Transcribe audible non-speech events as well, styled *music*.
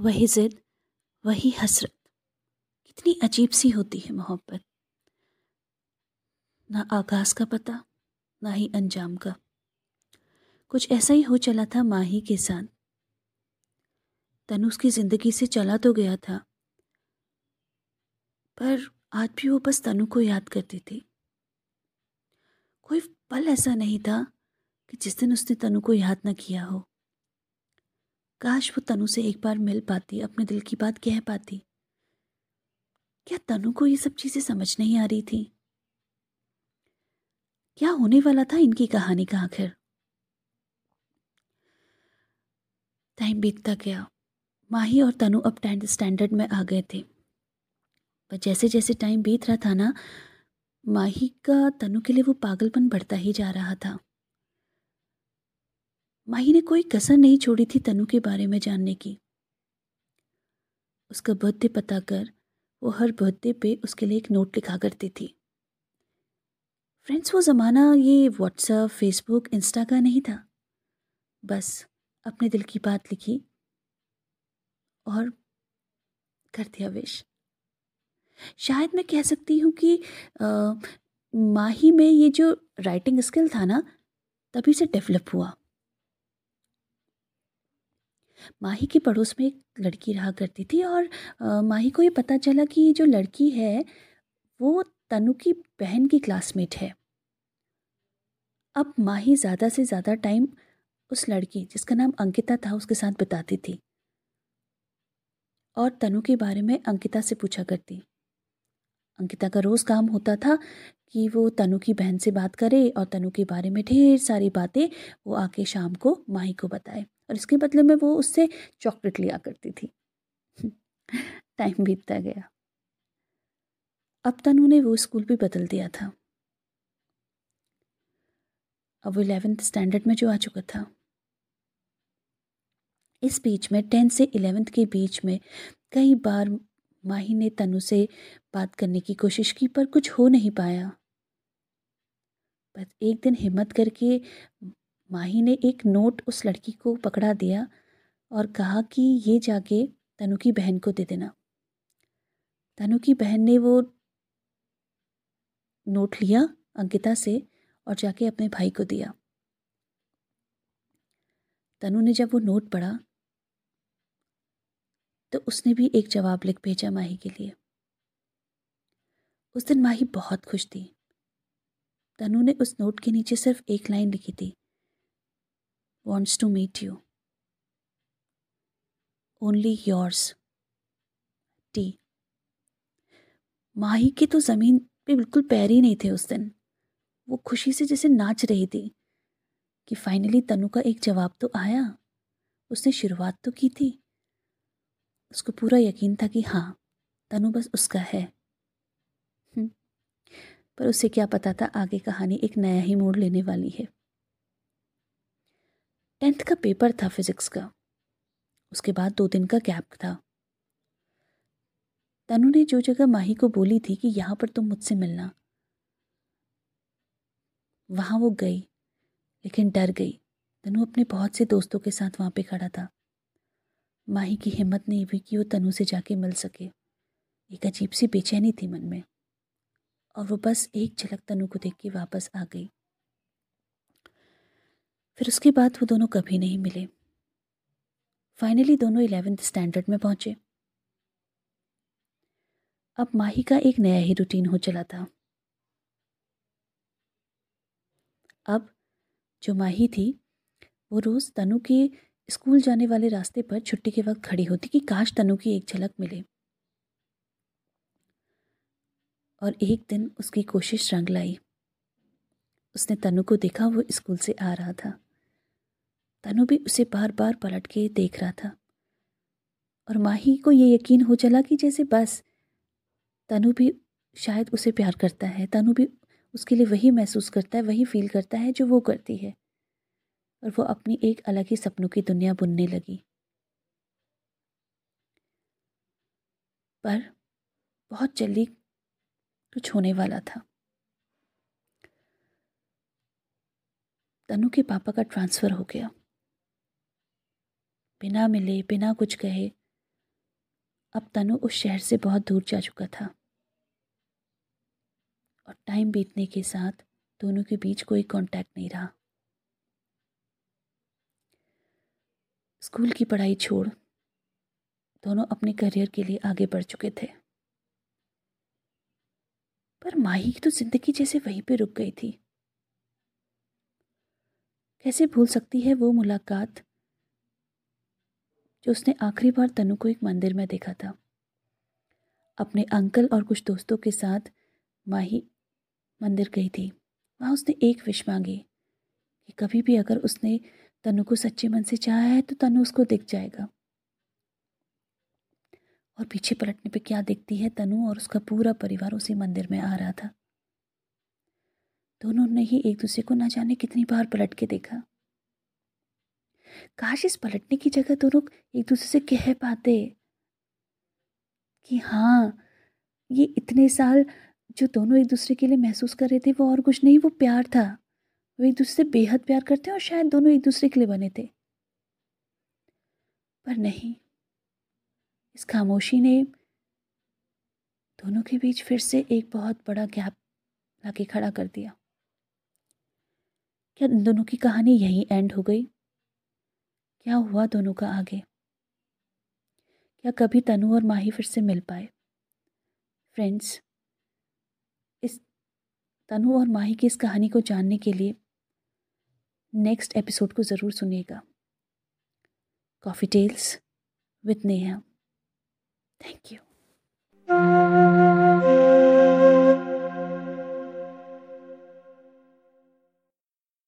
वही ज़िद, वही हसरत। कितनी अजीब सी होती है मोहब्बत। ना आगाज़ का पता, ना ही अंजाम का। कुछ ऐसा ही हो चला था माही के साथ। तनु उसकी ज़िंदगी से चला तो गया था। पर आज भी वो बस तनु को याद करती थी। कोई पल ऐसा नहीं था कि जिस दिन उसने तनु को याद न किया हो। काश वो तनु से एक बार मिल पाती, अपने दिल की बात कह पाती। क्या तनु को ये सब चीज़ें समझ नहीं आ रही थी? क्या होने वाला था इनकी कहानी का आखिर? टाइम बीतता गया। माही और तनु अब टेंथ स्टैंडर्ड में आ गए थे। पर जैसे जैसे टाइम बीत रहा था ना, माही का तनु के लिए वो पागलपन बढ़ता ही जा रहा था। माही ने कोई कसर नहीं छोड़ी थी तनु के बारे में जानने की। उसका बर्थडे पता कर वो हर बर्थडे पे उसके लिए एक नोट लिखा करती थी। फ्रेंड्स वो ज़माना ये व्हाट्सएप फेसबुक इंस्टा का नहीं था। बस अपने दिल की बात लिखी और कर दिया विश शायद मैं कह सकती हूँ कि आ, माही में ये जो राइटिंग स्किल था ना तभी से डेवलप हुआ। माही के पड़ोस में एक लड़की रहा करती थी और आ, माही को ये पता चला कि ये जो लड़की है वो तनु की बहन की क्लासमेट है। अब माही ज़्यादा से ज़्यादा टाइम उस लड़की जिसका नाम अंकिता था उसके साथ बिताती थी। और तनु के बारे में अंकिता से पूछा करती। अंकिता का रोज़ काम होता था कि वो तनु की बहन से बात करे और तनु के बारे में ढेर सारी बातें वो आके शाम को माही को बताए। और इसके बदले में वो उससे चॉकलेट लिया करती थी। *laughs* टाइम बीतता गया। अब तनु ने वो स्कूल भी बदल दिया था। अब वो इलेवेंथ स्टैंडर्ड में जो आ चुका था। इस बीच में टेंथ से इलेवेंथ के बीच में कई बार माही ने तनु से बात करने की कोशिश की, पर कुछ हो नहीं पाया। बस एक दिन हिम्मत करके माही ने एक नोट उस लड़की को पकड़ा दिया और कहा कि ये जाके तनु की बहन को दे देना। तनु की बहन ने वो नोट लिया अंकिता से और जाके अपने भाई को दिया। तनु ने जब वो नोट पढ़ा तो उसने भी एक जवाब लिख भेजा माही के लिए। उस दिन माही बहुत खुश थी। तनु ने उस नोट के नीचे सिर्फ़ एक लाइन लिखी थी wants to meet you only yours T माही की तो ज़मीन पे बिल्कुल पैर ही नहीं थे उस दिन। वो खुशी से जैसे नाच रही थी कि फाइनली तनु का एक जवाब तो आया। उसने शुरुआत तो की थी। उसको पूरा यकीन था कि हाँ तनु बस उसका है। हम्म, पर उसे क्या पता था आगे कहानी एक नया ही मोड़ लेने वाली है। टेंथ का पेपर था फिजिक्स का। उसके बाद दो दिन का गैप था। तनु ने जो जगह माही को बोली थी कि यहाँ पर तुम मुझसे मिलना वहाँ वो गई लेकिन डर गई। तनु अपने बहुत से दोस्तों के साथ वहाँ पे खड़ा था। माही की हिम्मत नहीं हुई कि वो तनु से जाके मिल सके। एक अजीब सी बेचैनी थी मन में। और वो बस एक झलक तनु को देख के वापस आ गई। फिर उसके बाद वो दोनों कभी नहीं मिले। फाइनली दोनों इलेवेंथ स्टैंडर्ड में पहुँचे। अब माही का एक नया ही रूटीन हो चला था। अब जो माही थी, वो रोज़ तनु के स्कूल जाने वाले रास्ते पर छुट्टी के वक्त खड़ी होती कि काश तनु की एक झलक मिले। और एक दिन उसकी कोशिश रंग लाई। उसने तनु को देखा, वो स्कूल से आ रहा था। तनु भी उसे बार बार पलट के देख रहा था। और माही को ये यकीन हो चला कि जैसे बस तनु भी शायद उसे प्यार करता है, तनु भी उसके लिए वही महसूस करता है, वही फील करता है जो वो करती है। और वो अपनी एक अलग ही सपनों की दुनिया बुनने लगी। पर बहुत जल्दी कुछ होने वाला था। तनु के पापा का ट्रांसफ़र हो गया। बिना मिले, बिना कुछ कहे, अब तनु उस शहर से बहुत दूर जा चुका था। और टाइम बीतने के साथ दोनों के बीच कोई कांटेक्ट नहीं रहा। स्कूल की पढ़ाई छोड़ दोनों अपने करियर के लिए आगे बढ़ चुके थे। पर माही की तो ज़िंदगी जैसे वहीं पे रुक गई थी। कैसे भूल सकती है वो मुलाकात जो उसने आखिरी बार तनु को एक मंदिर में देखा था? अपने अंकल और कुछ दोस्तों के साथ माही मंदिर गई थी। वहाँ उसने एक विश मांगी कि कभी भी अगर उसने तनु को सच्चे मन से चाहा है तो तनु उसको दिख जाएगा। और पीछे पलटने पे क्या दिखती है तनु और उसका पूरा परिवार उसी मंदिर में आ रहा था। दोनों ने ही एक दूसरे को ना जाने कितनी बार पलट के देखा। काश इस पलटने की जगह दोनों एक दूसरे से कह पाते कि हाँ ये इतने साल जो दोनों एक दूसरे के लिए महसूस कर रहे थे वो और कुछ नहीं, वो प्यार था। वो एक दूसरे से बेहद प्यार करते हैं और शायद दोनों एक दूसरे के लिए बने थे। पर नहीं, इस खामोशी ने दोनों के बीच फिर से एक बहुत बड़ा गैप लाके खड़ा कर दिया। क्या दोनों की कहानी यहीं एंड हो गई? क्या हुआ दोनों का आगे? क्या कभी तनु और माही फिर से मिल पाए? फ्रेंड्स इस तनु और माही की इस कहानी को जानने के लिए नेक्स्ट एपिसोड को ज़रूर सुनिएगा। Coffee tales with Neha. Thank you.